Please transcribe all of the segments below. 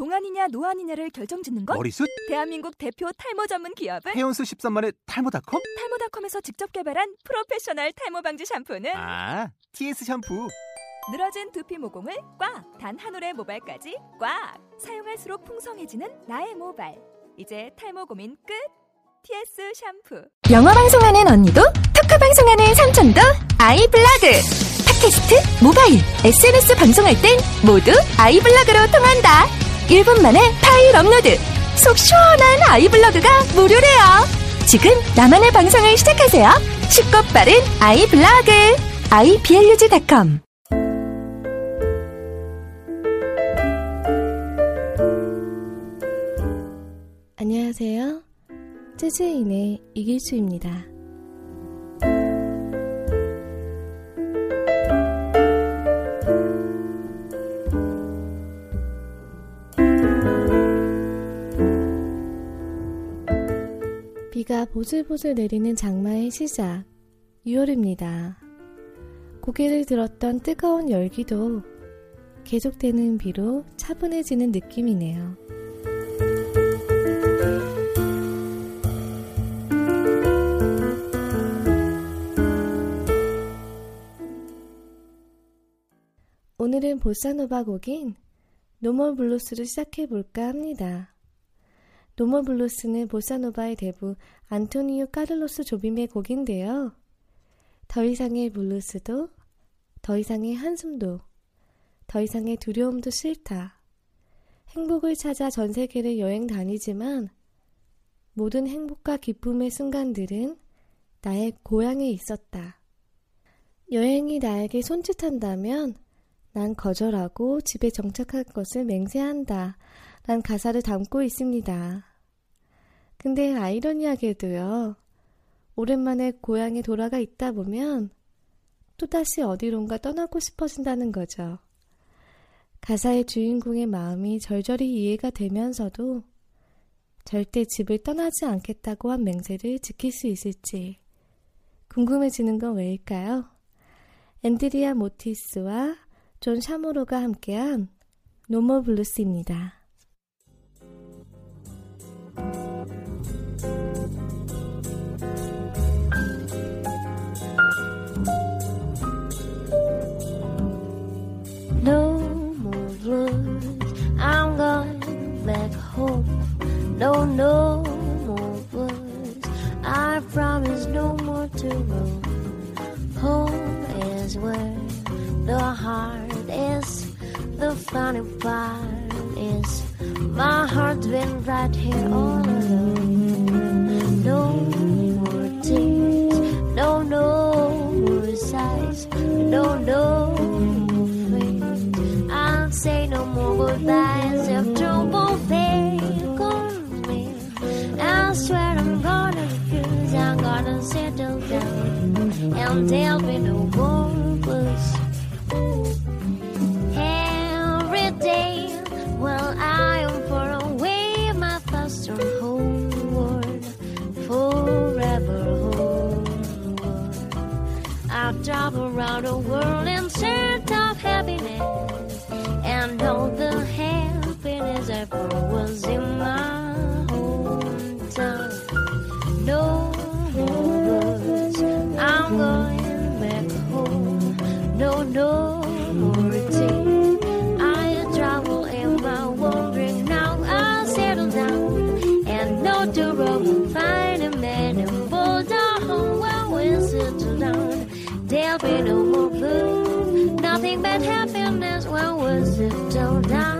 동안이냐 노안이냐를 결정짓는 것? 머리숱? 대한민국 대표 탈모 전문 기업은 헤어수 13만의 탈모닷컴? 탈모닷컴에서 직접 개발한 프로페셔널 탈모 방지 샴푸는 아, TS 샴푸. 늘어진 두피 모공을 꽉! 단 한 올의 모발까지 꽉! 사용할수록 풍성해지는 나의 모발. 이제 탈모 고민 끝! TS 샴푸. 영어 방송하는 언니도 토크 방송하는 삼촌도 아이블로그 팟캐스트, 모바일, SNS 방송할 땐 모두 아이블로그로 통한다 1분 만에 파일 업로드. 속 시원한 아이블로그가 무료래요. 지금 나만의 방송을 시작하세요. 쉽고 빠른 아이블로그. iblog.com 안녕하세요. 재즈인의 이길수입니다 비가 보슬보슬 내리는 장마의 시작, 6월입니다. 고개를 들었던 뜨거운 열기도 계속되는 비로 차분해지는 느낌이네요. 오늘은 보사노바 곡인 No More Blues를 시작해 볼까 합니다. No More Blues는 보사노바의 대부 안토니오 카를로스 조빔의 곡인데요. 더 이상의 블루스도, 더 이상의 한숨도, 더 이상의 두려움도 싫다. 행복을 찾아 전 세계를 여행 다니지만 모든 행복과 기쁨의 순간들은 나의 고향에 있었다. 여행이 나에게 손짓한다면 난 거절하고 집에 정착할 것을 맹세한다. 란 가사를 담고 있습니다. 근데 아이러니하게도요, 오랜만에 고향에 돌아가 있다 보면 또다시 어디론가 떠나고 싶어진다는 거죠. 가사의 주인공의 마음이 절절히 이해가 되면서도 절대 집을 떠나지 않겠다고 한 맹세를 지킬 수 있을지 궁금해지는 건 왜일까요? 앤드리아 모티스와 존 샤모로가 함께한 노멀 블루스입니다. No more blues. I'm going back home. No, no more blues. I promise no more to roam. Home is where the heart is. The funny part is my heart's been right here all alone. No more blues. Every day, well, I am far away, my thoughts are homeward, forever homeward. I'll travel around the world in search of happiness, and all the happiness ever was in my nothing but happiness when we settle down.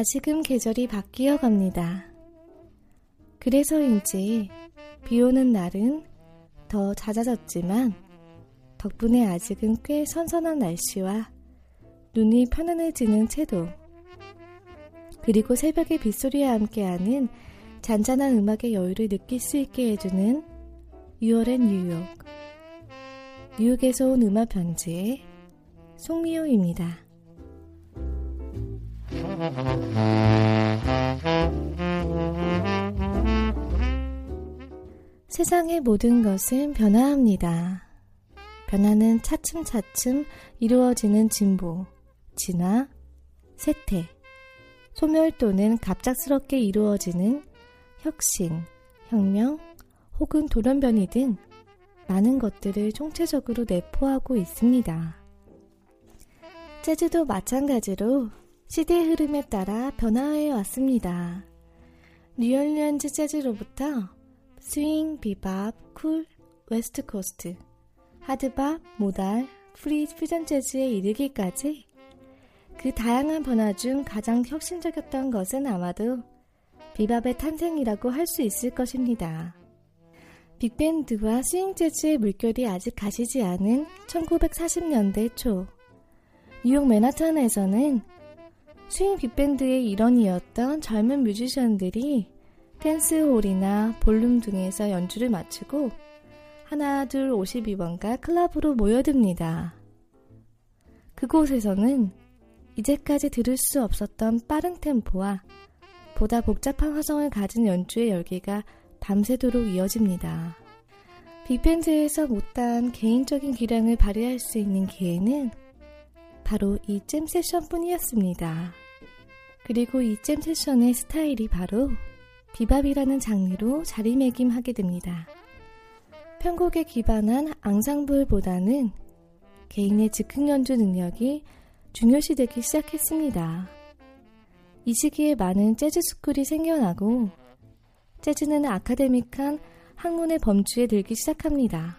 다시금 계절이 바뀌어 갑니다. 그래서인지 비 오는 날은 더 잦아졌지만 덕분에 아직은 꽤 선선한 날씨와 눈이 편안해지는 채도 그리고 새벽의 빗소리와 함께하는 잔잔한 음악의 여유를 느낄 수 있게 해주는 6월의 뉴욕 뉴욕에서 온 음악 편지의 송미호입니다. 세상의 모든 것은 변화합니다. 변화는 차츰차츰 이루어지는 진보, 진화, 쇠퇴, 소멸 또는 갑작스럽게 이루어지는 혁신, 혁명 혹은 돌연변이 등 많은 것들을 총체적으로 내포하고 있습니다. 재즈도 마찬가지로 시대의 흐름에 따라 변화해 왔습니다. 뉴올리언즈 재즈로부터 스윙, 비밥, 쿨, West Coast, hard bop, modal, free 퓨전 재즈에 이르기까지 그 다양한 변화 중 가장 혁신적이었던 것은 아마도 비밥의 탄생이라고 할 수 있을 것입니다. 빅밴드와 스윙 재즈의 물결이 아직 가시지 않은 1940년대 초 뉴욕 맨하탄에서는 스윙 빅밴드의 일원이었던 젊은 뮤지션들이 댄스홀이나 볼룸 등에서 연주를 마치고 하나 둘 52번가 클럽으로 모여듭니다. 그곳에서는 이제까지 들을 수 없었던 빠른 템포와 보다 복잡한 화성을 가진 연주의 열기가 밤새도록 이어집니다. 빅밴드에서 못다한 개인적인 기량을 발휘할 수 있는 기회는 바로 이 잼 세션 뿐이었습니다. 그리고 이 잼 세션의 스타일이 바로 비밥이라는 장르로 자리매김하게 됩니다. 편곡에 기반한 앙상블보다는 개인의 즉흥 연주 능력이 중요시되기 시작했습니다. 이 시기에 많은 재즈 스쿨이 생겨나고 재즈는 아카데믹한 학문의 범주에 들기 시작합니다.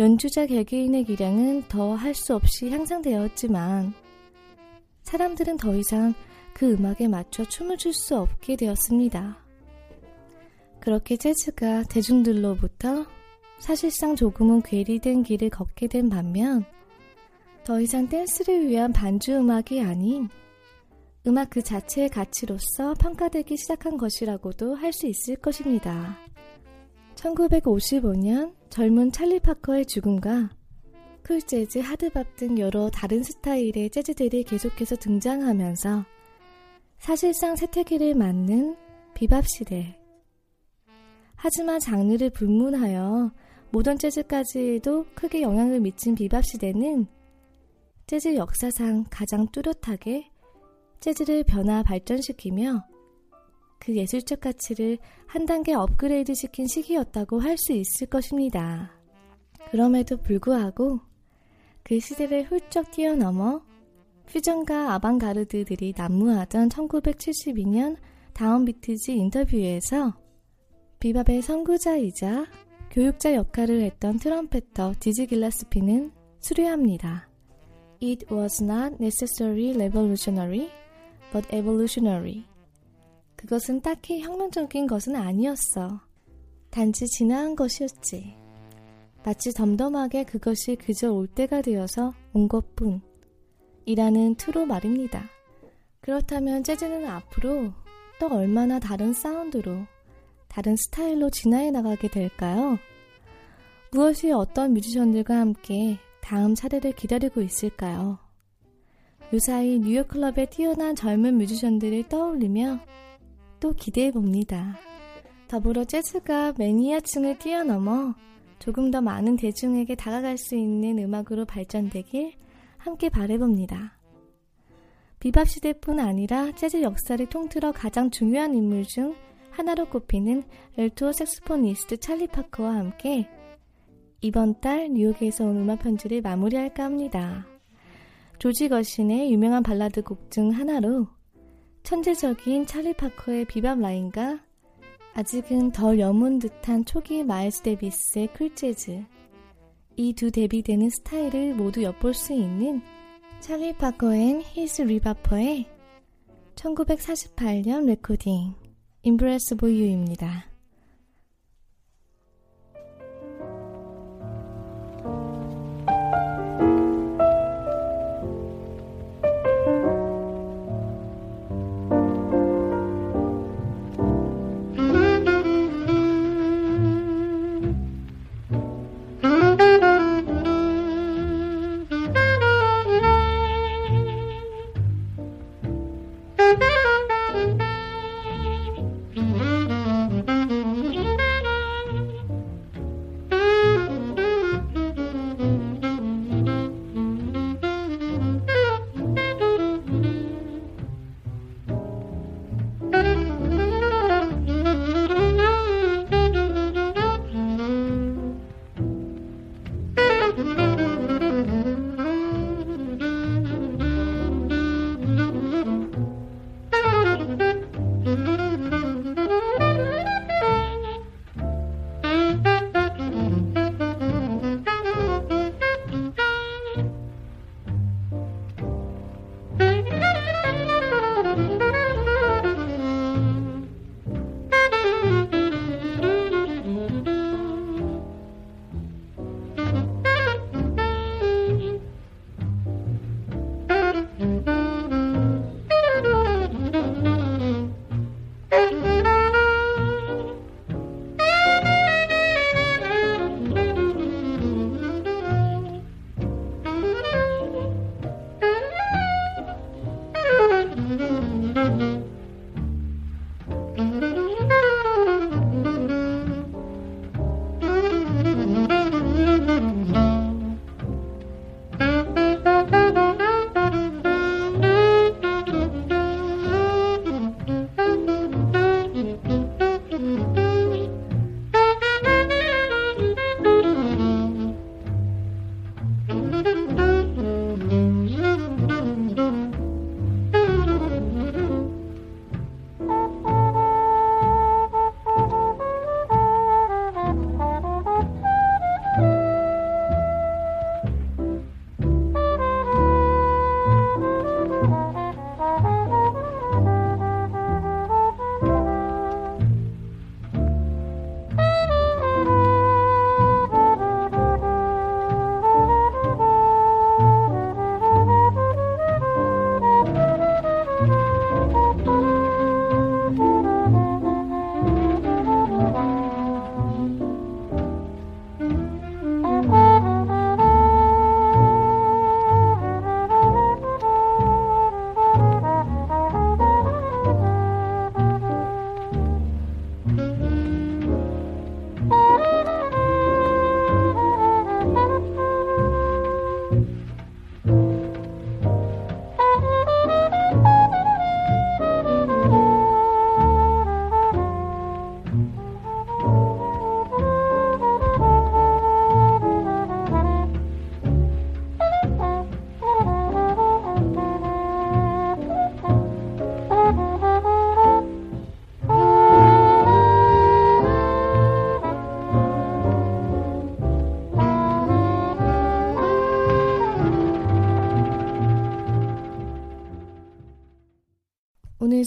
연주자 개개인의 기량은 더 할 수 없이 향상되었지만 사람들은 더 이상 그 음악에 맞춰 춤을 출 수 없게 되었습니다. 그렇게 재즈가 대중들로부터 사실상 조금은 괴리된 길을 걷게 된 반면 더 이상 댄스를 위한 반주 음악이 아닌 음악 그 자체의 가치로서 평가되기 시작한 것이라고도 할 수 있을 것입니다. 1955년 젊은 찰리 파커의 죽음과 쿨 재즈, hard bop 등 여러 다른 스타일의 재즈들이 계속해서 등장하면서 사실상 쇠퇴기를 맞는 비밥 시대. 하지만 장르를 불문하여 모던 재즈까지도 크게 영향을 미친 비밥 시대는 재즈 역사상 가장 뚜렷하게 재즈를 변화 발전시키며 그 예술적 가치를 한 단계 업그레이드 시킨 시기였다고 할 수 있을 것입니다. 그럼에도 불구하고 그 시대를 훌쩍 뛰어넘어 퓨전과 아방가르드들이 난무하던 1972년 다운비트즈 인터뷰에서 비밥의 선구자이자 교육자 역할을 했던 트럼펫터 디즈 길라스피는 수료합니다. It was not necessarily revolutionary, but evolutionary. 그것은 딱히 혁명적인 것은 아니었어. 단지 진화한 것이었지. 마치 덤덤하게 그것이 그저 올 때가 되어서 온 것뿐. 이라는 투로 말입니다. 그렇다면 재즈는 앞으로 또 얼마나 다른 사운드로, 다른 스타일로 진화해 나가게 될까요? 무엇이 어떤 뮤지션들과 함께 다음 차례를 기다리고 있을까요? 유사히 뉴욕 클럽의 뛰어난 젊은 뮤지션들을 떠올리며 또 기대해 봅니다. 더불어 재즈가 매니아층을 뛰어넘어 조금 더 많은 대중에게 다가갈 수 있는 음악으로 발전되길 함께 바래봅니다. 비밥 시대뿐 아니라 재즈 역사를 통틀어 가장 중요한 인물 중 하나로 꼽히는 엘토 색스포니스트 찰리 파커와 함께 이번 달 뉴욕에서 온 음악 편지를 마무리할까 합니다. 조지 거신의 유명한 발라드 곡 중 하나로 천재적인 찰리 파커의 비밥 라인과 아직은 덜 여문 듯한 초기 마일스 데비스의 쿨재즈 이 두 대비되는 스타일을 모두 엿볼 수 있는 찰리 파커 앤 히스 리바퍼의 1948년 레코딩 Embraceable You입니다.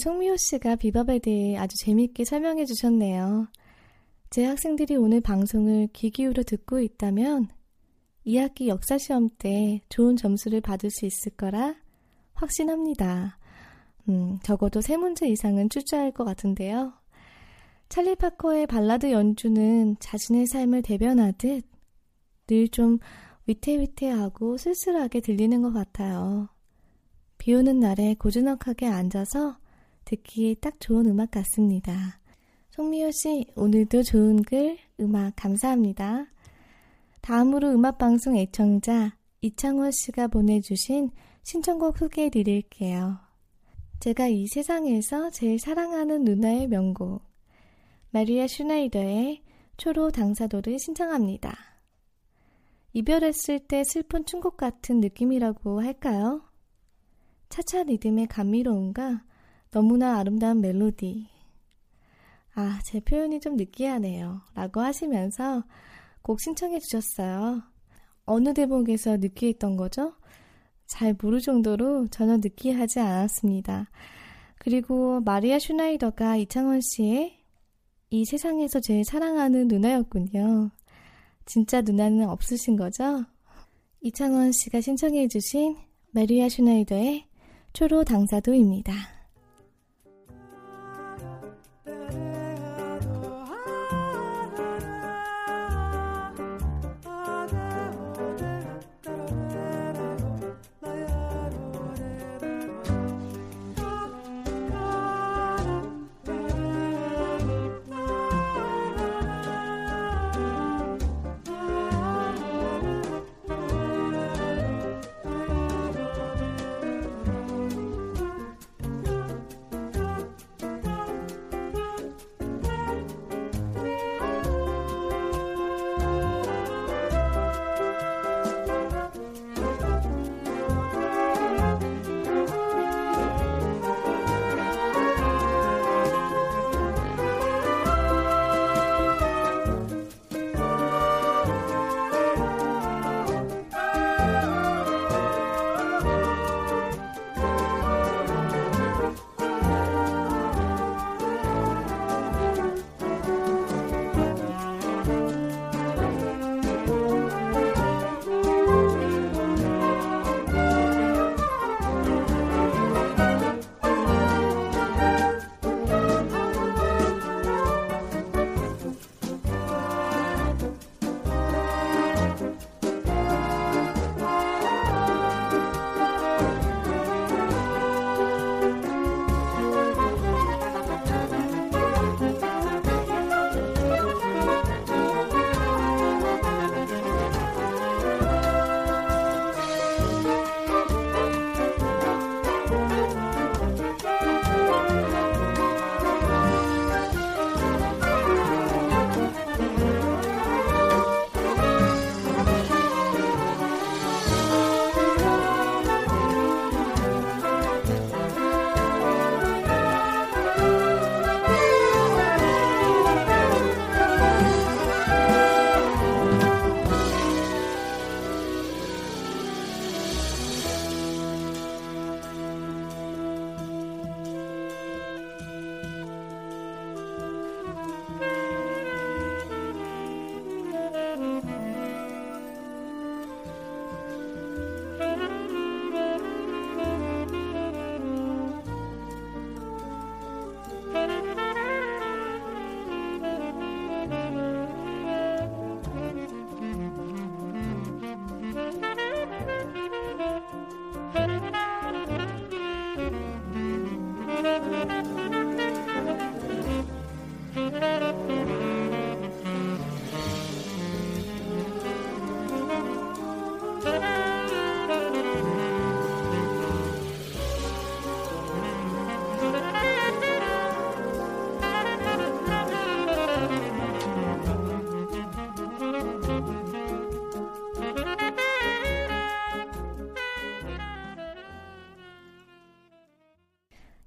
송미호 씨가 비밥에 대해 아주 재미있게 설명해 주셨네요. 제 학생들이 오늘 방송을 귀 기울여 듣고 있다면 2학기 역사 시험 때 좋은 점수를 받을 수 있을 거라 확신합니다. 음, 적어도 세 문제 이상은 출제할 것 같은데요. 찰리 파커의 발라드 연주는 자신의 삶을 대변하듯 늘 좀 위태위태하고 쓸쓸하게 들리는 것 같아요. 비 오는 날에 고즈넉하게 앉아서 듣기에 딱 좋은 음악 같습니다. 송미호 씨, 오늘도 좋은 글, 음악 감사합니다. 다음으로 음악방송 애청자 이창원 씨가 보내주신 신청곡 소개해 드릴게요. 제가 이 세상에서 제일 사랑하는 누나의 명곡, 마리아 슈나이더의 초로 당사도를 신청합니다. 이별했을 때 슬픈 충곡 같은 느낌이라고 할까요? 차차 리듬의 감미로움과 너무나 아름다운 멜로디. 아, 제 표현이 좀 느끼하네요. 라고 하시면서 곡 신청해 주셨어요. 어느 대목에서 느끼했던 거죠? 잘 모를 정도로 전혀 느끼하지 않았습니다. 그리고 마리아 슈나이더가 이창원 씨의 이 세상에서 제일 사랑하는 누나였군요. 진짜 누나는 없으신 거죠? 이창원 씨가 신청해 주신 마리아 슈나이더의 초로 당사도입니다.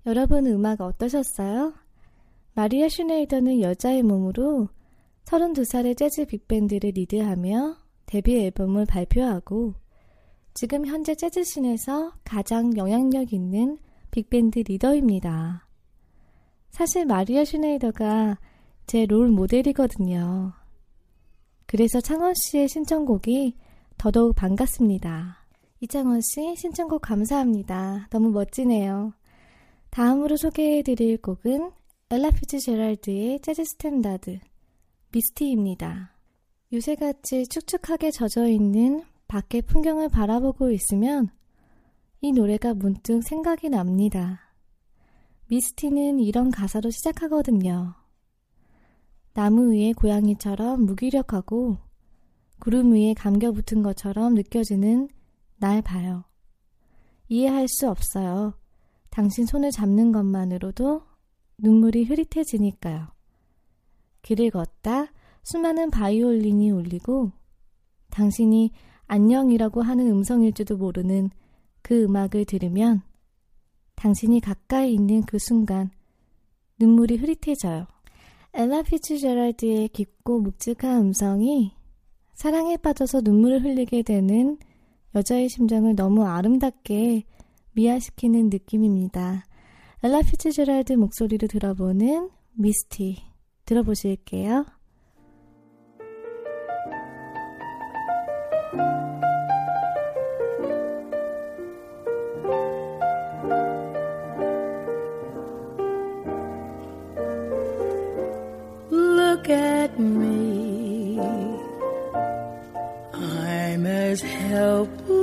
여러분 음악 어떠셨어요? 마리아 슈네이더는 여자의 몸으로 32살의 재즈 빅밴드를 리드하며 데뷔 앨범을 발표하고 지금 현재 재즈 scene에서 가장 영향력 있는 빅밴드 리더입니다. 사실 마리아 슈네이더가 제 롤 모델이거든요. 그래서 창원 씨의 신청곡이 더더욱 반갑습니다. 이창원 씨 신청곡 감사합니다. 너무 멋지네요. 다음으로 소개해드릴 곡은 엘라 피츠제랄드의 재즈 스탠다드 Misty입니다. 요새같이 축축하게 젖어있는 밖의 풍경을 바라보고 있으면 이 노래가 문득 생각이 납니다. Misty는 이런 가사로 시작하거든요. 나무 위에 고양이처럼 무기력하고 구름 위에 감겨 붙은 것처럼 느껴지는 날 봐요. 이해할 수 없어요. 당신 손을 잡는 것만으로도 눈물이 흐릿해지니까요. 길을 걷다 수많은 바이올린이 울리고 당신이 안녕이라고 하는 음성일지도 모르는 그 음악을 들으면 당신이 가까이 있는 그 순간 눈물이 흐릿해져요. 엘라 피츠제랄드의 깊고 묵직한 음성이 사랑에 빠져서 눈물을 흘리게 되는 여자의 심정을 너무 아름답게 미화시키는 느낌입니다. 엘라 피츠제랄드 목소리를 들어보는 미스티 들어보실게요. Look at me. I'm as helpless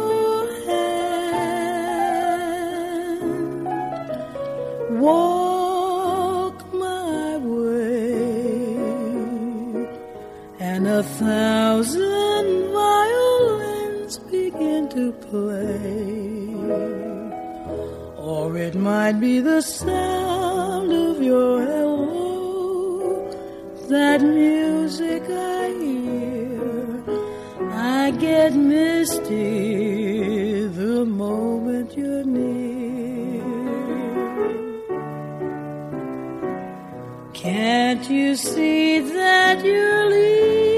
a thousand violins begin to play. Or it might be the sound of your hello, that music I hear. I get misty the moment you're near. Can't you see that you're leading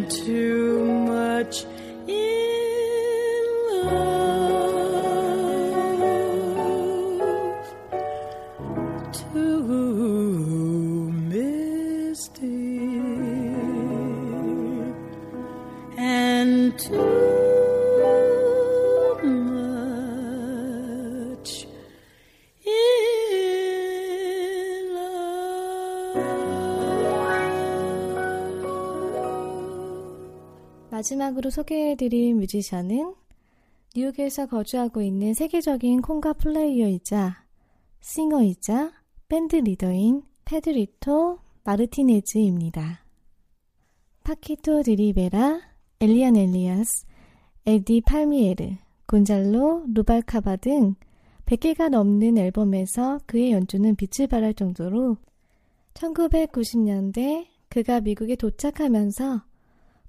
too much in 마지막으로 소개해드릴 뮤지션은 뉴욕에서 거주하고 있는 세계적인 콩가 플레이어이자 싱어이자 밴드 리더인 페드리토 마르티네즈입니다. 파키토 드리베라, 엘리안 엘리아스, 에디 팔미에르, 곤잘로 루발카바 등 100개가 넘는 앨범에서 그의 연주는 빛을 발할 정도로 1990년대 그가 미국에 도착하면서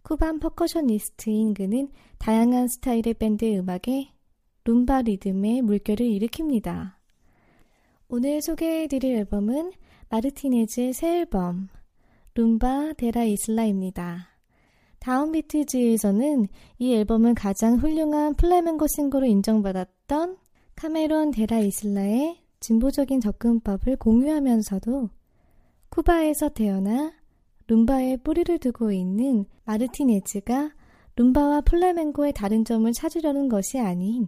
Cuban percussionist인 그는 다양한 스타일의 밴드 음악에 룸바 리듬의 물결을 일으킵니다. 오늘 소개해드릴 앨범은 마르티네즈의 새 앨범 Rumba de la Isla입니다. DownBeat에서는 이 앨범을 가장 훌륭한 플라멩고 싱어로 인정받았던 카마론 데 라 이슬라의 진보적인 접근법을 공유하면서도 쿠바에서 태어나 룸바에 뿌리를 두고 있는 마르티네즈가 룸바와 플라멩고의 다른 점을 찾으려는 것이 아닌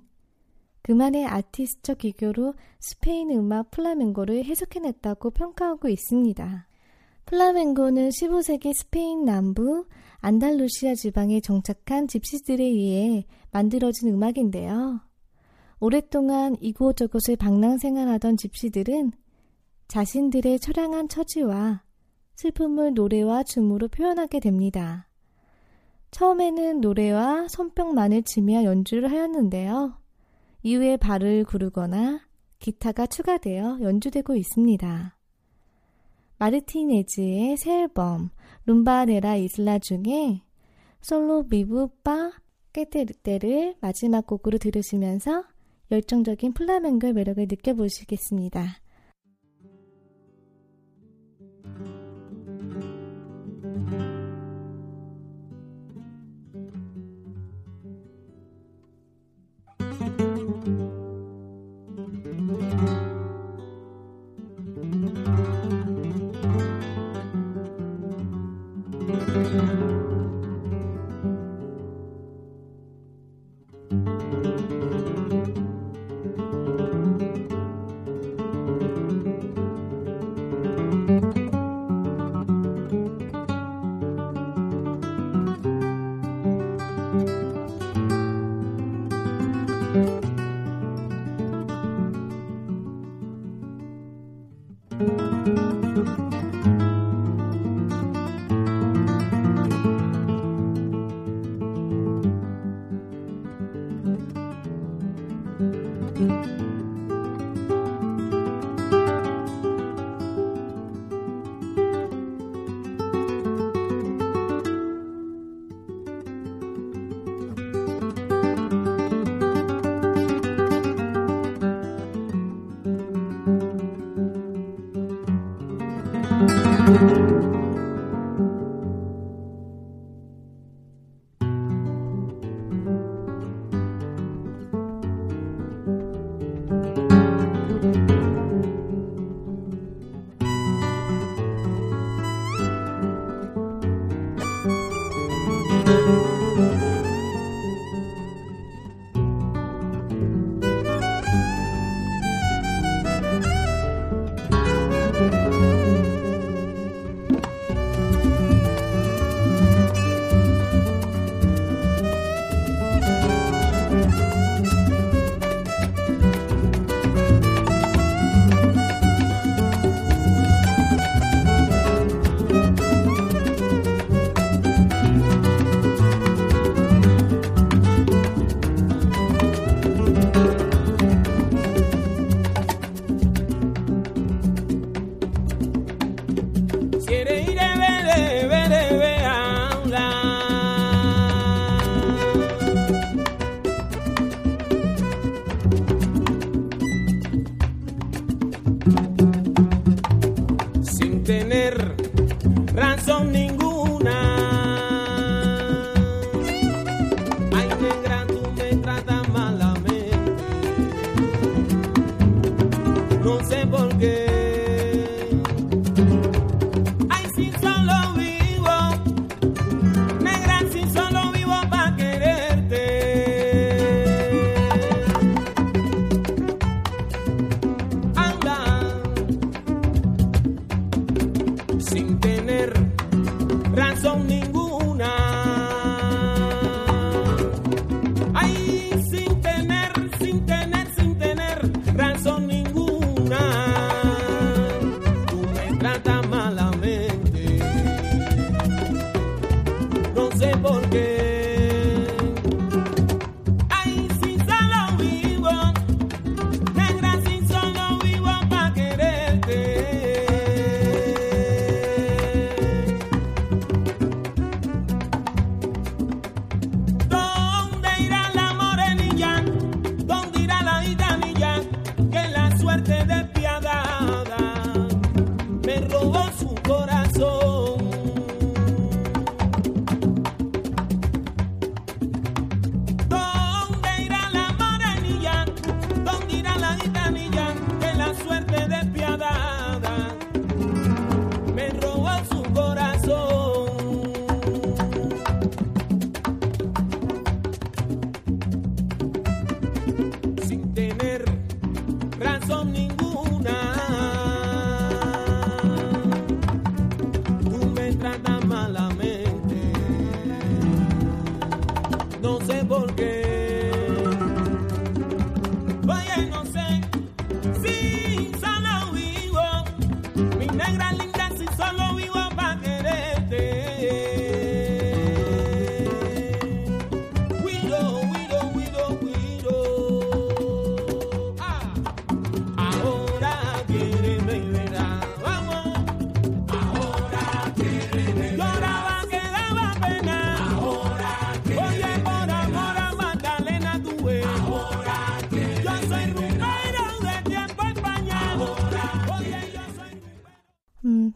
그만의 아티스트적 기교로 스페인 음악 플라멩고를 해석해냈다고 평가하고 있습니다. 플라멩고는 15세기 스페인 남부 안달루시아 지방에 정착한 집시들에 의해 만들어진 음악인데요. 오랫동안 이곳저곳을 방랑 생활하던 집시들은 자신들의 처량한 처지와 슬픔을 노래와 춤으로 표현하게 됩니다. 처음에는 노래와 손뼉만을 치며 연주를 하였는데요. 이후에 발을 구르거나 기타가 추가되어 연주되고 있습니다. 마르티네즈의 새 앨범 룸바데라 이슬라 중에 솔로 바 깨테르테를 마지막 곡으로 들으시면서 열정적인 플라멩고의 매력을 느껴보시겠습니다. tener razón ninguna. gran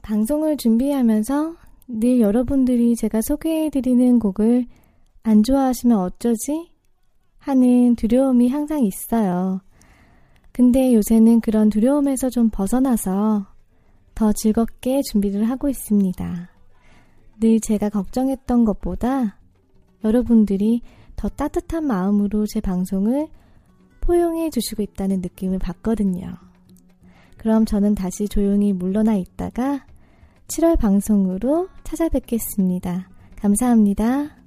방송을 준비하면서 늘 여러분들이 제가 소개해드리는 곡을 안 좋아하시면 어쩌지? 하는 두려움이 항상 있어요. 근데 요새는 그런 두려움에서 좀 벗어나서 더 즐겁게 준비를 하고 있습니다. 늘 제가 걱정했던 것보다 여러분들이 더 따뜻한 마음으로 제 방송을 포용해 주시고 있다는 느낌을 받거든요. 그럼 저는 다시 조용히 물러나 있다가 7월 방송으로 찾아뵙겠습니다. 감사합니다.